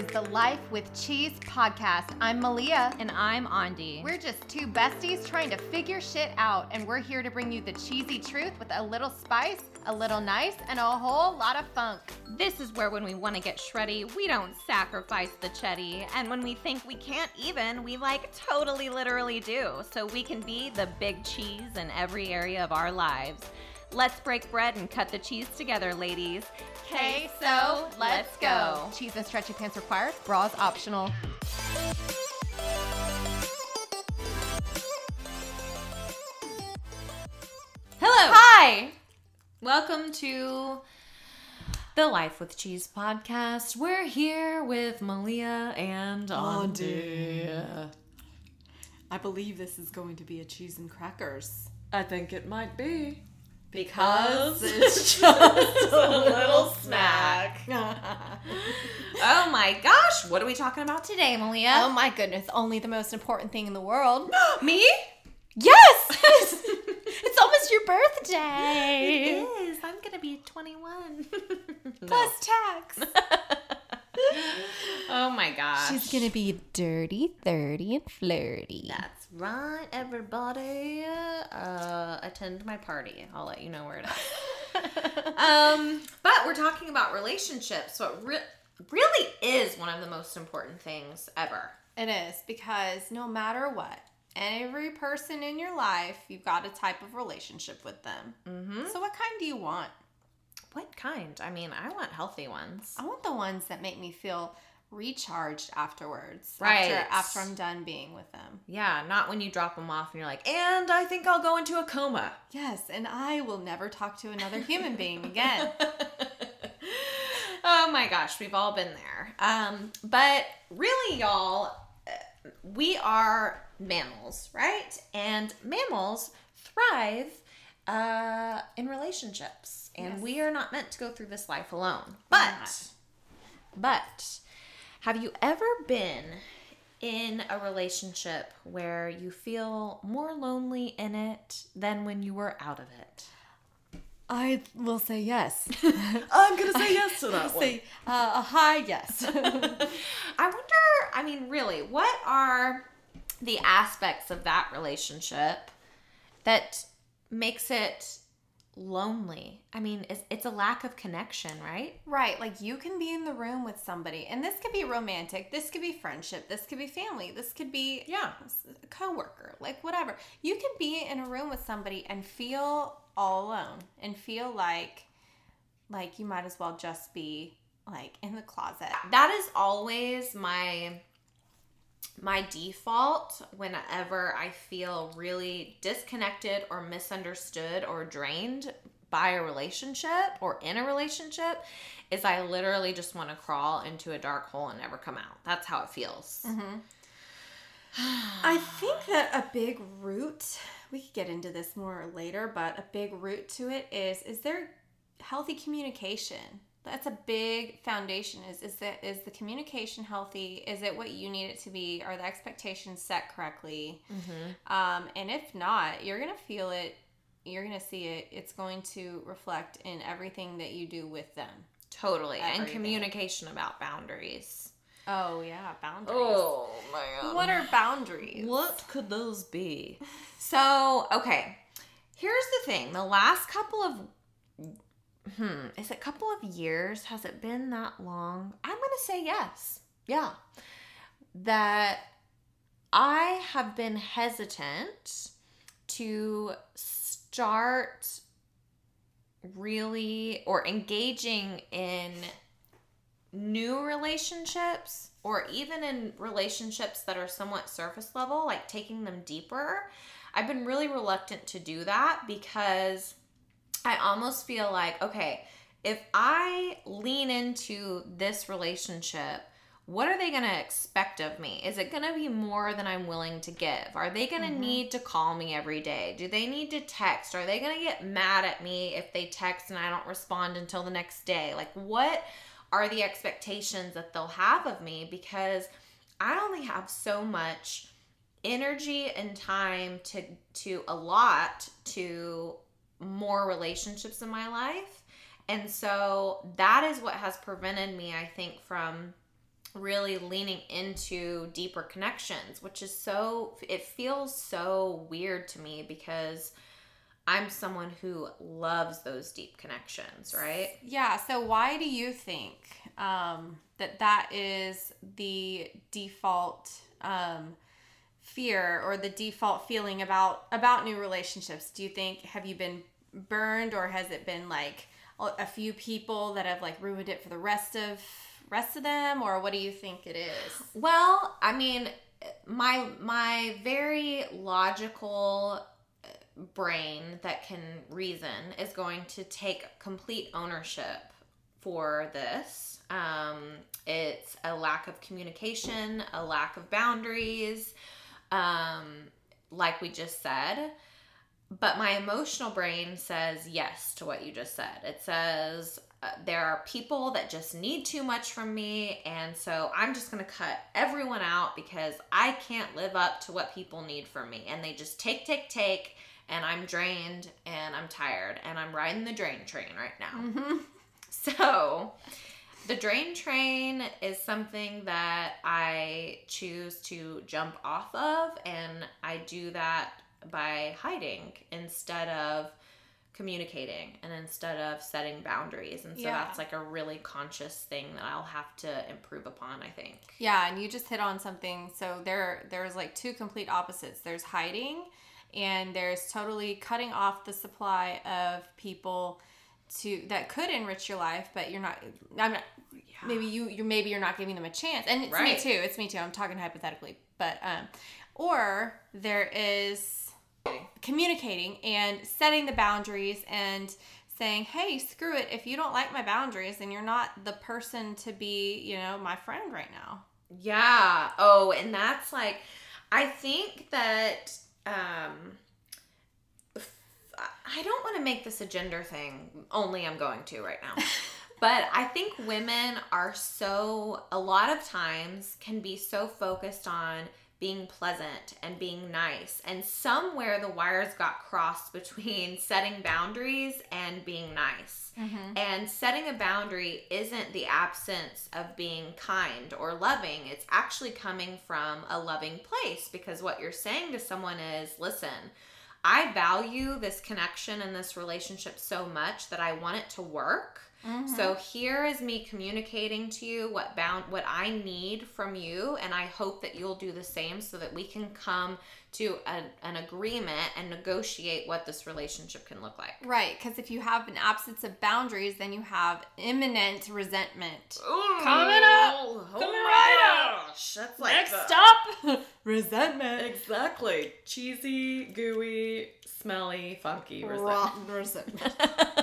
is the Life with Cheese podcast. I'm Malia. And I'm Andi. We're just two besties trying to figure shit out, and we're here to bring you the cheesy truth with a little spice, a little nice, and a whole lot of funk. This is where when we want to get shreddy, we don't sacrifice the chetty. And when we think we can't even, we like totally literally do. So we can be the big cheese in every area of our lives. Let's break bread and cut the cheese together, ladies. Okay, so let's go. Cheese and stretchy pants required, bras optional. Hello. Hi. Welcome to the Life with Cheese podcast. We're here with Malia and Andi. I believe this is going to be a cheese and crackers. I think it might be. Because it's just a little snack. Oh my gosh, what are we talking about today, Malia? Oh my goodness, only the most important thing in the world. Me? yes! it's almost your birthday. is. I'm gonna be 21. Plus tax. oh my gosh. She's gonna be dirty, 30, and flirty. That's right, everybody. Uh, attend my party. I'll let you know where it is. um, but we're talking about relationships. So it re- really is one of the most important things ever. It is because no matter what, every person in your life, you've got a type of relationship with them. Mm-hmm. So, what kind do you want? What kind? I mean, I want healthy ones. I want the ones that make me feel recharged afterwards. Right. After, after I'm done being with them. Yeah, not when you drop them off and you're like, and I think I'll go into a coma. Yes, and I will never talk to another human being again. oh my gosh, we've all been there. Um, but really, y'all, uh, we are mammals, right? And mammals thrive uh, in relationships, and Yes. we are not meant to go through this life alone. But, but, have you ever been in a relationship where you feel more lonely in it than when you were out of it? I will say yes. I'm gonna say yes to that say uh, a high yes. I wonder, I mean, really, what are the aspects of that relationship that makes it lonely? I mean, it's, it's a lack of connection, right? Right, like you can be in the room with somebody, and this could be romantic, this could be friendship, this could be family, this could be Yeah. a coworker, like whatever. You can be in a room with somebody and feel all alone and feel like like you might as well just be like in the closet. That is always my my default whenever I feel really disconnected or misunderstood or drained by a relationship or in a relationship is I literally just want to crawl into a dark hole and never come out. That's how it feels. Mm-hmm. I think that a big root, we could get into this more later, but a big root to it is is there healthy communication? That's a big foundation. Is is that is the communication healthy? Is it what you need it to be? Are the expectations set correctly? Um, and if not, you're gonna feel it. You're gonna see it. It's going to reflect in everything that you do with them. Totally. And communication about boundaries. Oh yeah, boundaries. man. What are boundaries? What could those be? So, okay. Here's the thing. The last couple of hmm, is it a couple of years? Has it been that long? I'm going to say yes. Yeah. That I have been hesitant to start really or engaging in new relationships or even in relationships that are somewhat surface level, like taking them deeper, I've been really reluctant to do that because I almost feel like, okay, if I lean into this relationship, what are they going to expect of me? Is it going to be more than I'm willing to give? Are they going to mm-hmm. need to call me every day? Do they need to text? Are they going to get mad at me if they text and I don't respond until the next day? Like, what are the expectations that they'll have of me? Because I only have so much energy and time to to allot to more relationships in my life. And so that is what has prevented me, I think, from really leaning into deeper connections, which is so, it feels so weird to me because I'm someone who loves those deep connections, right? Yeah. So why do you think um, that that is the default um, fear or the default feeling about about new relationships? Do you think have you been burned or has it been like a few people that have like ruined it for the rest of rest of them or what do you think it is? Well, I mean, my my very logical uh, brain that can reason is going to take complete ownership for this. Um, it's a lack of communication, a lack of boundaries, um, like we just said. But my emotional brain says yes to what you just said. It says, uh, there are people that just need too much from me and so i'm just going to cut everyone out because i can't live up to what people need from me and they just take take take and i'm drained and i'm tired and i'm riding the drain train right now Mm-hmm. so the drain train is something that i choose to jump off of and i do that by hiding instead of communicating and instead of setting boundaries and so Yeah. that's like a really conscious thing that i'll have to improve upon i think Yeah, and you just hit on something. So there there's like two complete opposites. There's hiding and there's totally cutting off the supply of people to that could enrich your life, but you're not I'm not maybe you you maybe you're not giving them a chance. And it's Right. me too. It's me too. I'm talking hypothetically. But um or there is communicating and setting the boundaries and saying, "Hey, screw it. If you don't like my boundaries, then you're not the person to be, you know, my friend right now." Yeah. Oh, and that's like, I think that um, I don't want to make this a gender thing. Only I'm going to right now. but I think women are so a lot of times can be so focused on being pleasant and being nice and somewhere the wires got crossed between setting boundaries and being nice mm-hmm. and setting a boundary isn't the absence of being kind or loving. It's actually coming from a loving place because what you're saying to someone is listen, I value this connection and this relationship so much that I want it to work. Mm-hmm. So here is me communicating to you what bound what I need from you and I hope that you'll do the same so that we can come to a, an agreement and negotiate what this relationship can look like. Right, because if you have an absence of boundaries, then you have imminent resentment. Coming up. Oh Coming right up. That's like Next the- stop, resentment. Exactly. Cheesy, gooey, smelly, funky Rotten resentment.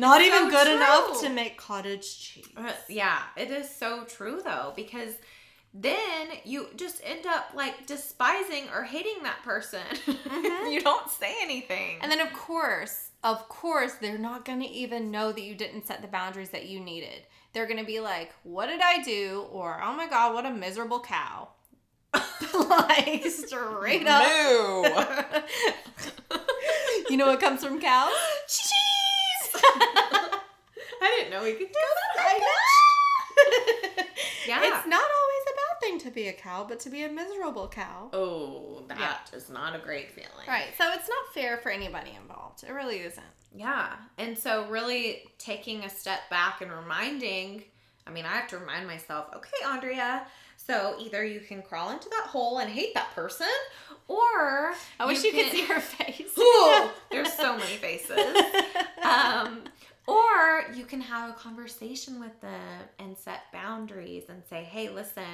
Not even so good true. enough to make cottage cheese. Uh, yeah, it is so true though because then you just end up like despising or hating that person. you don't say anything. And then, of course, of course, they're not going to even know that you didn't set the boundaries that you needed. They're going to be like, What did I do? Or, Oh my God, what a miserable cow. like, straight up. no. You know what comes from cows? I didn't know we could do that. Yeah. It's not always a bad thing to be a cow, but to be a miserable cow. oh, that is not a great feeling. Right. So it's not fair for anybody involved. It really isn't. Yeah. And so, really taking a step back and reminding I mean, I have to remind myself, okay, Andrea, so either you can crawl into that hole and hate that person, or I wish you, could see her face. Ooh, there's so many faces. Um, or you can have a conversation with them and set boundaries and say, hey, listen,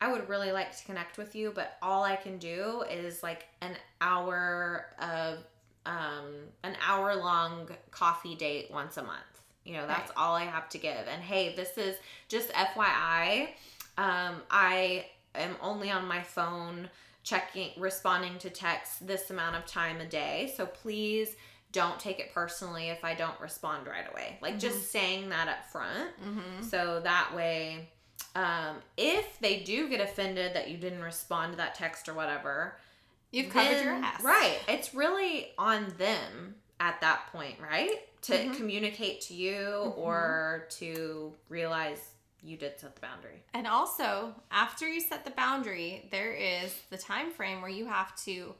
I would really like to connect with you, but all I can do is like an hour of um, an hour long coffee date once a month. You know, that's Right. all I have to give. And hey, this is just FYI. Um, I am only on my phone checking, responding to texts this amount of time a day. So please don't take it personally if I don't respond right away. Like just saying that up front. Mm-hmm. So that way, um, if they do get offended that you didn't respond to that text or whatever, You've covered your ass. Right. It's really on them at that point, right? To Mhm. communicate to you or to realize you did set the boundary. And also, after you set the boundary, there is the time frame where you have to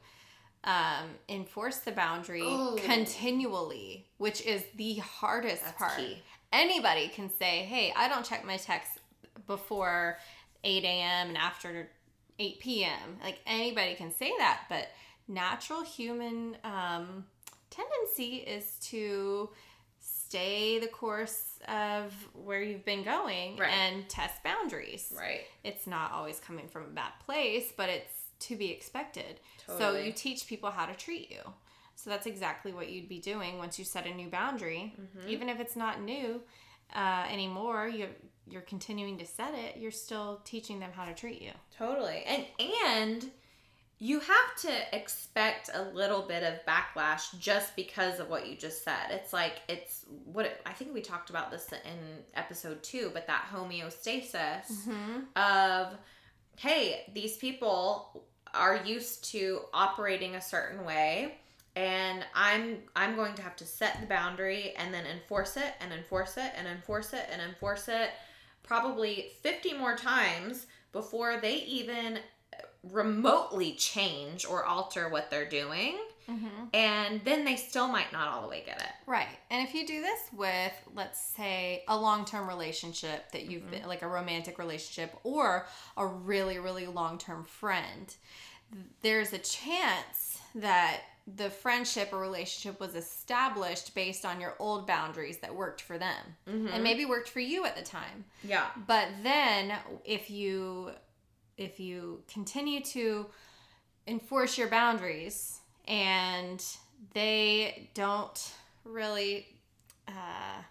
um, enforce the boundary Oh. continually, which is the hardest That's part. key. Anybody can say, "Hey, I don't check my texts before 8 a.m. and after 8 p.m." Like anybody can say that, but natural human um, tendency is to stay the course of where you've been going Right. and test boundaries. Right. It's not always coming from a bad place, but it's to be expected. So you teach people how to treat you. So that's exactly what you'd be doing once you set a new boundary, Mm-hmm. even if it's not new uh, anymore. You you're continuing to set it. You're still teaching them how to treat you. Totally. And and you have to expect a little bit of backlash just because of what you just said. It's like it's what it, I think we talked about this in episode 2, but that homeostasis mm-hmm. of hey, these people are used to operating a certain way and I'm I'm going to have to set the boundary and then enforce it and enforce it and enforce it and enforce it probably 50 more times before they even remotely change or alter what they're doing. Mm-hmm. And then they still might not all the way get it. Right. And if you do this with, let's say, a long term relationship that you've mm-hmm. been, like a romantic relationship or a really, really long term friend, there's a chance that the friendship or relationship was established based on your old boundaries that worked for them. And mm-hmm. maybe worked for you at the time. yeah. But then if you if you continue to enforce your boundaries and they don't really uh,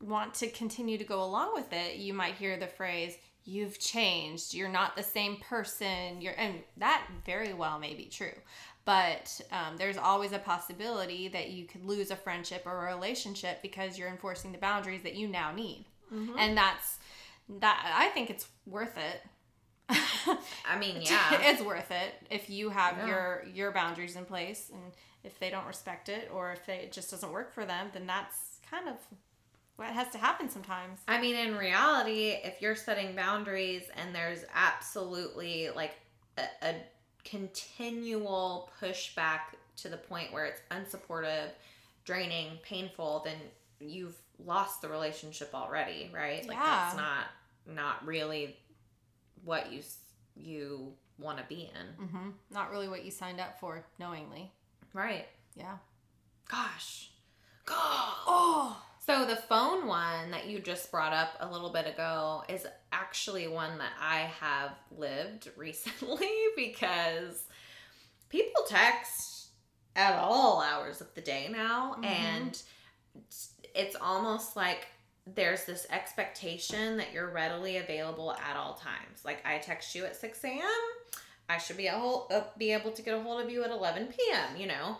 want to continue to go along with it, you might hear the phrase you've changed. You're not the same person. You're and that very well may be true but um, there's always a possibility that you could lose a friendship or a relationship because you're enforcing the boundaries that you now need. And that's that i think it's worth it i mean yeah it's worth it if you have Yeah. your your boundaries in place and if they don't respect it or if they, it just doesn't work for them then that's kind of what has to happen sometimes I mean, in reality, if you're setting boundaries and there's absolutely like a, a continual pushback to the point where it's unsupportive, draining, painful, then you've lost the relationship already, right? Like that's Yeah. not not really what you you want to be in, mm-hmm. not really what you signed up for knowingly right? yeah Gosh, God. oh So the phone one that you just brought up a little bit ago is actually one that I have lived recently because people text at all hours of the day now Mhm. and it's almost like there's this expectation that you're readily available at all times. Like I text you at 6 a.m. I should be a whole, uh, be able to get a hold of you at 11 p.m. You know,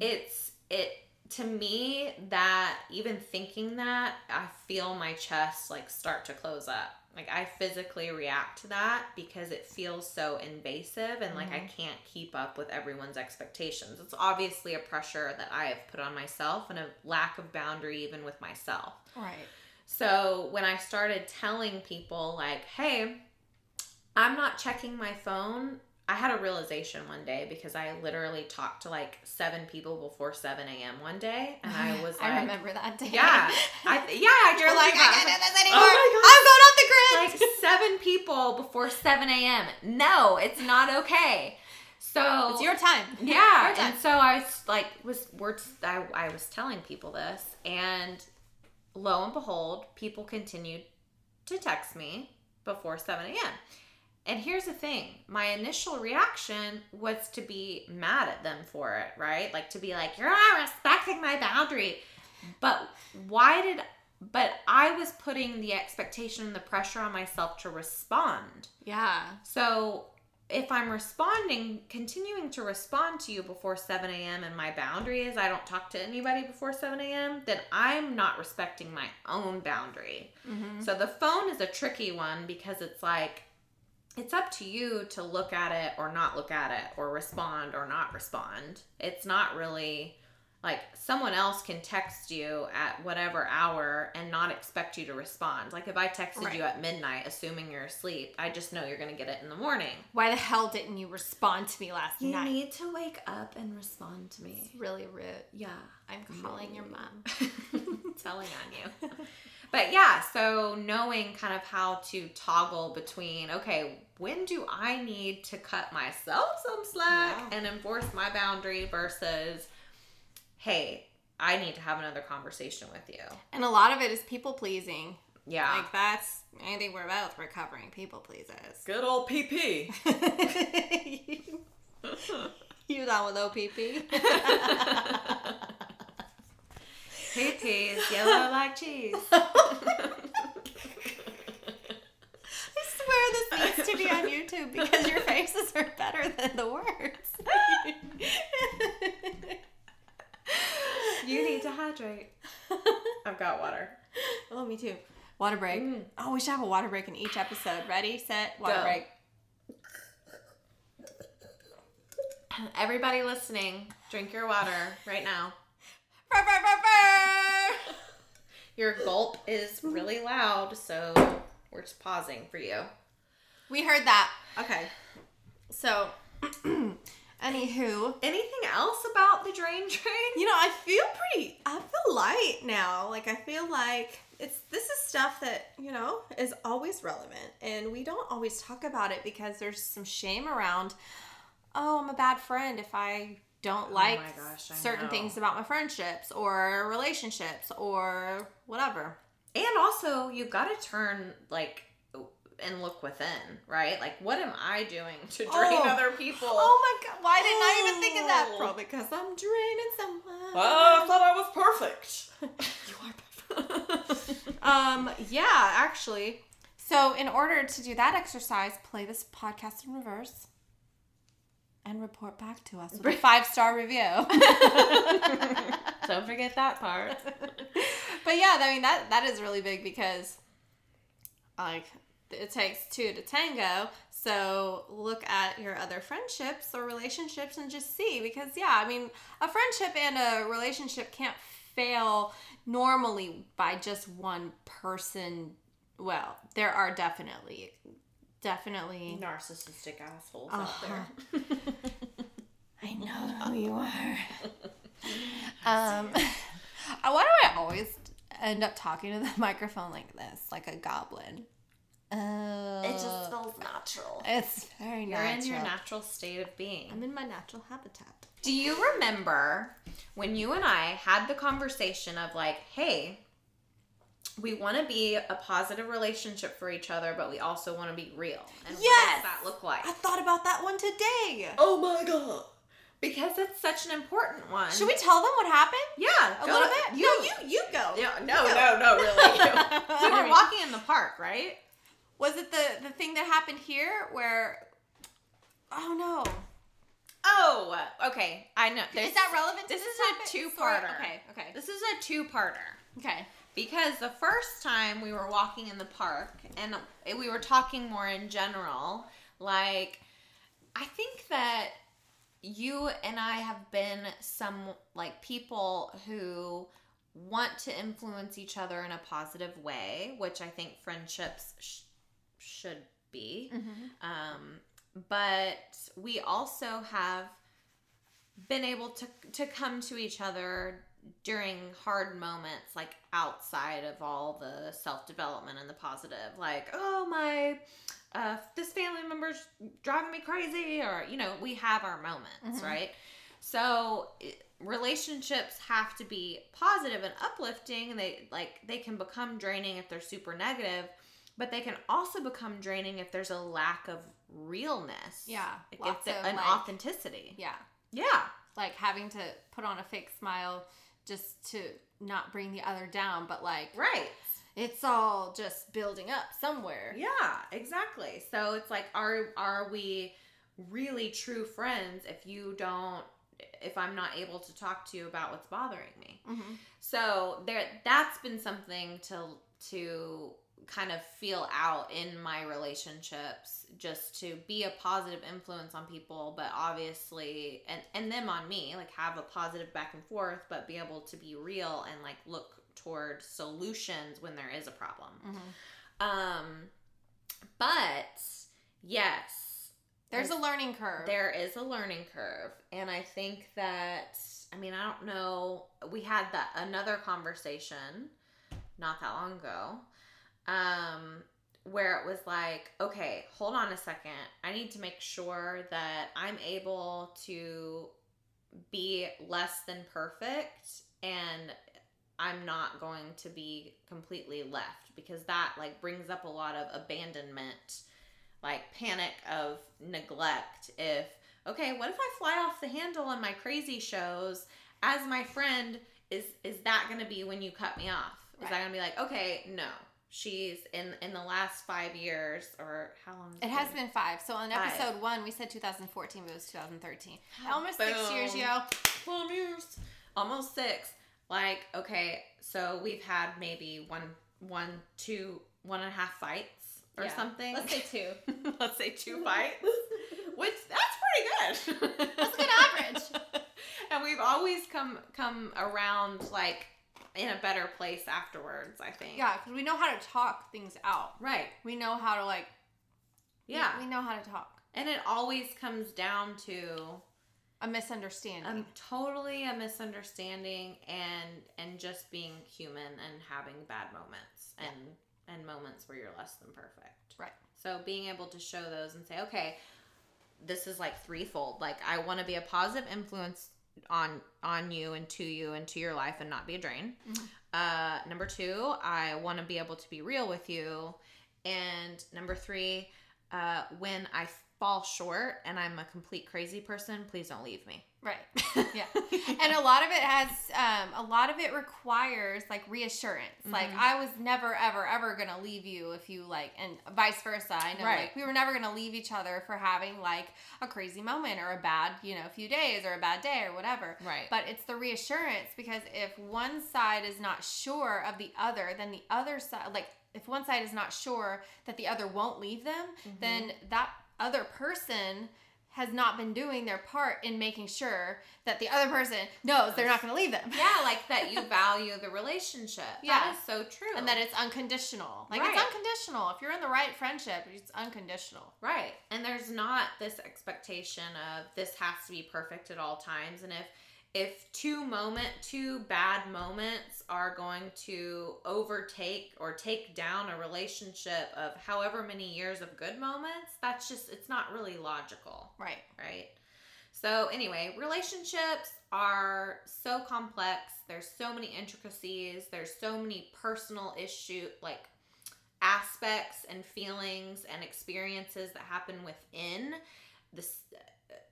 it's it to me that even thinking that I feel my chest like start to close up. Like I physically react to that because it feels so invasive and like I can't keep up with everyone's expectations. It's obviously a pressure that I have put on myself and a lack of boundary even with myself. right So when I started telling people, like, hey, I'm not checking my phone, I had a realization one day because I literally talked to like seven people before 7 a.m. one day. And I was like, i remember that day yeah, I, yeah, you're like you I can't do this anymore. Oh my God. I'm going off the grid like seven people before 7 a.m. No, it's not okay. So it's your time yeah, Your time. and so I was like, was words. I, I was telling people this, and lo and behold, people continued to text me before seven a.m. And here's the thing: my initial reaction was to be mad at them for it, right? Like to be like, "You're not respecting my boundary." But why did? But I was putting the expectation and the pressure on myself to respond. yeah So if I'm responding, continuing to respond to you before 7 a.m. and my boundary is I don't talk to anybody before 7 a.m., then I'm not respecting my own boundary. mm-hmm. So the phone is a tricky one because it's like, it's up to you to look at it or not look at it or respond or not respond. It's not really like someone else can text you at whatever hour and not expect you to respond. Like if I texted Right. you at midnight assuming you're asleep, I just know you're to get it in the morning. Why the hell didn't you respond to me last You night? You need to wake up and respond to me. really rude. Yeah. I'm calling your mom. telling on you. But yeah, so knowing kind of how to toggle between, okay, when do I need to cut myself some slack Yeah. and enforce my boundary versus, hey, I need to have another conversation with you. And a lot of it is people pleasing. Yeah. Like that's I think we're both recovering people pleasers. good old PP. you down with OPP? is yellow like cheese. I swear this needs to be on YouTube because your faces are better than the words. You need to hydrate. I've got water. oh, me too. Water break. Mm. Oh, we should have a water break in each episode. Ready, set, water Go. break. Everybody listening, drink your water right now. Your gulp is really loud, so we're just pausing for you. We heard that. Okay. So, anywho, Anything else about the drain train? you know, I feel pretty. I feel light now. Like I feel like it's this is stuff that you know is always relevant, and we don't always talk about it because there's some shame around. Oh, I'm a bad friend if I don't oh like my gosh, certain know. things about my friendships or relationships or whatever. And also, you've got to turn like and look within, right? Like, what am I doing to drain Oh. other people? Oh my god! Why didn't I even think of that? Oh. Probably because I'm draining someone. I thought I was perfect. You are perfect. um, yeah, actually. So, in order to do that exercise, play this podcast in reverse and report back to us with a five star review. Don't forget that part. but yeah, I mean that that is really big because like it takes two to tango. So look at your other friendships or relationships and just see because yeah, I mean a friendship and a relationship can't fail normally by just one person. Well, there are definitely definitely Narcissistic assholes Uh-huh. out there. I know who you are. um, why do I always end up talking to the microphone like this, like a goblin? Uh, It just feels natural. it's very natural. You're natural. in your natural state of being. I'm in my natural habitat. Do you remember when you and I had the conversation of like, hey, we want to be a positive relationship for each other, but we also want to be real. And what does that look like? I thought about that one today. Oh my god. Because it's such an important one. Should we tell them what happened? Yeah, A little ahead. bit. no, you you go. Yeah, no, You go. no, no, really. we were walking in the park, right? Was it the the thing that happened here where? Oh no. Oh, okay. I know. is that relevant? to This is a two Sorry, parter. Okay. Okay. This is a two-parter. Okay. Because the first time we were walking in the park and we were talking more in general, like, I think that you and I have been some, like, people who want to influence each other in a positive way, which I think friendships sh- should be. Um, but we also have been able to to come to each other during hard moments like outside of all the self-development and the positive. Like oh my uh this family member's driving me crazy or you know we have our moments Mhm. right? So it- relationships have to be positive and uplifting. They like they can become draining if they're super negative but they can also become draining if there's a lack of realness Yeah, like lots it's of, an like- authenticity Yeah. yeah Like having to put on a fake smile just to not bring the other down, but like right it's all just building up somewhere. Yeah, exactly. So it's like are are we really true friends if you don't if I'm not able to talk to you about what's bothering me? Mm-hmm. So there that's been something to to kind of feel out in my relationships just to be a positive influence on people but obviously and and them on me like have a positive back and forth but be able to be real and like look toward solutions when there is a problem. Um but yes. There's a learning curve. there is a learning curve and i think that i mean i don't know we had that another conversation not that long ago um where it was like okay hold on a second. I need to make sure that i'm able to be less than perfect and i'm not going to be completely left because that like brings up a lot of abandonment like panic of neglect. If okay what if i fly off the handle on my crazy shows as my friend? Is is that going to be when you cut me off? Is that going to be like okay no she's in in the last five years or how long It has been five. So on Five. episode one, we said 2014, but it was 2013. Almost six years, Boom. yo. Twelve years. Almost six. Like, okay, so we've had maybe one, one, two, one and a half fights or Yeah. something. Let's say two. Let's say two fights. Which that's pretty good. That's a good average. and we've always come come around like in a better place afterwards. I think. Yeah, because we know how to talk things out. Right. We know how to like. Yeah. We, know how to talk. and it always comes down to A misunderstanding. um, totally a misunderstanding and and just being human and having bad moments and and moments where you're less than perfect Right. so being able to show those and say okay this is like threefold like i want to be a positive influence on on you and to you and to your life and not be a drain Mhm. uh number two i want to be able to be real with you and number three uh when i fall short and i'm a complete crazy person please don't leave me right. Yeah. and a lot of it has um, a lot of it requires like reassurance like Mhm. i was never ever ever gonna leave you if you like and vice versa i know Right. like we were never gonna leave each other for having like a crazy moment or a bad you know few days or a bad day or whatever right but it's the reassurance because if one side is not sure of the other then the other side like if one side is not sure that the other won't leave them then that other person has not been doing their part in making sure that the other person knows they're not going to leave them. yeah like that you value the relationship Yeah. that is so true And that it's unconditional. Like Right. it's unconditional. If you're in the right friendship, it's unconditional. Right. And there's not this expectation of this has to be perfect at all times. And if if two moment two bad moments are going to overtake or take down a relationship of however many years of good moments, that's just it's not really logical, Right. right? So anyway, relationships are so complex. There's so many intricacies. There's so many personal issue like aspects and feelings and experiences that happen within this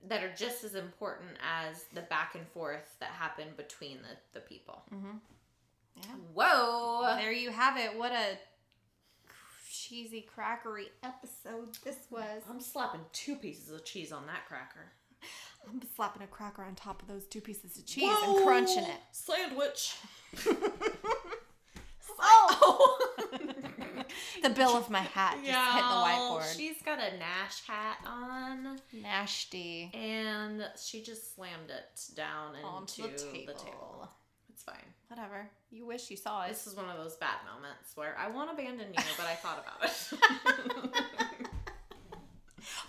that are just as important as the back and forth that happened between the, the people. Mm-hmm. Yeah. Whoa! There you have it. What a cheesy crackery episode this was. I'm slapping two pieces of cheese on that cracker. I'm slapping a cracker on top of those two pieces of cheese and crunching it. Sandwich. Oh! The bill of my hat just hit the whiteboard. She's got a Nash hat on, Nasty. and she just slammed it down Onto into the the table. table. It's fine. Whatever. You wish you saw it. This is one of those bad moments where I won't abandon you, but I thought about it.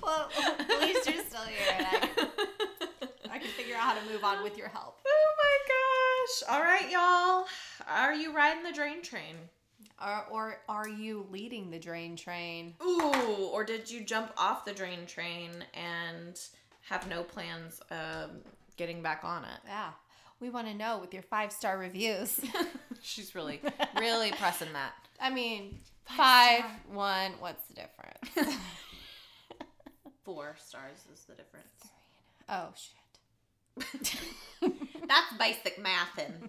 well, at least you're still here, and I, I can figure out how to move on with your help. oh my gosh. All right, y'all. Are you riding the drain train? Or, or are you leading the drain train? Ooh, or did you jump off the drain train and have no plans of getting back on it? Yeah. We want to know with your five star reviews. She's really, really pressing that. I mean, five, one, what's the difference? Four stars is the difference. oh, shit. That's basic mathin'.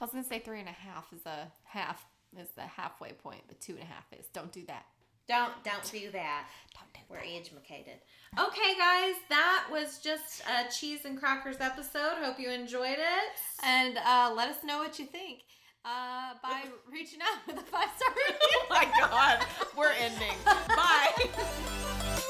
I was gonna say three and a half is a half is the halfway point, but two and a half is. Don't do that. Don't don't do that. Don't do We're age educated. Okay, guys, that was just a cheese and crackers episode. Hope you enjoyed it. And uh, let us know what you think. uh, by reaching out with a five star review. oh my god, we're ending. Bye.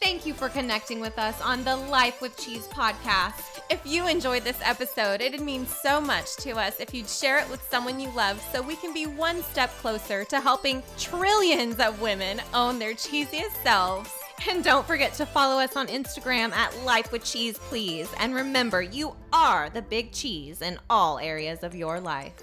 Thank you for connecting with us on the Life with Cheese podcast. If you enjoyed this episode, it'd mean so much to us if you'd share it with someone you love so we can be one step closer to helping trillions of women own their cheesiest selves. And don't forget to follow us on Instagram at Life with Cheese, please. And remember, you are the big cheese in all areas of your life.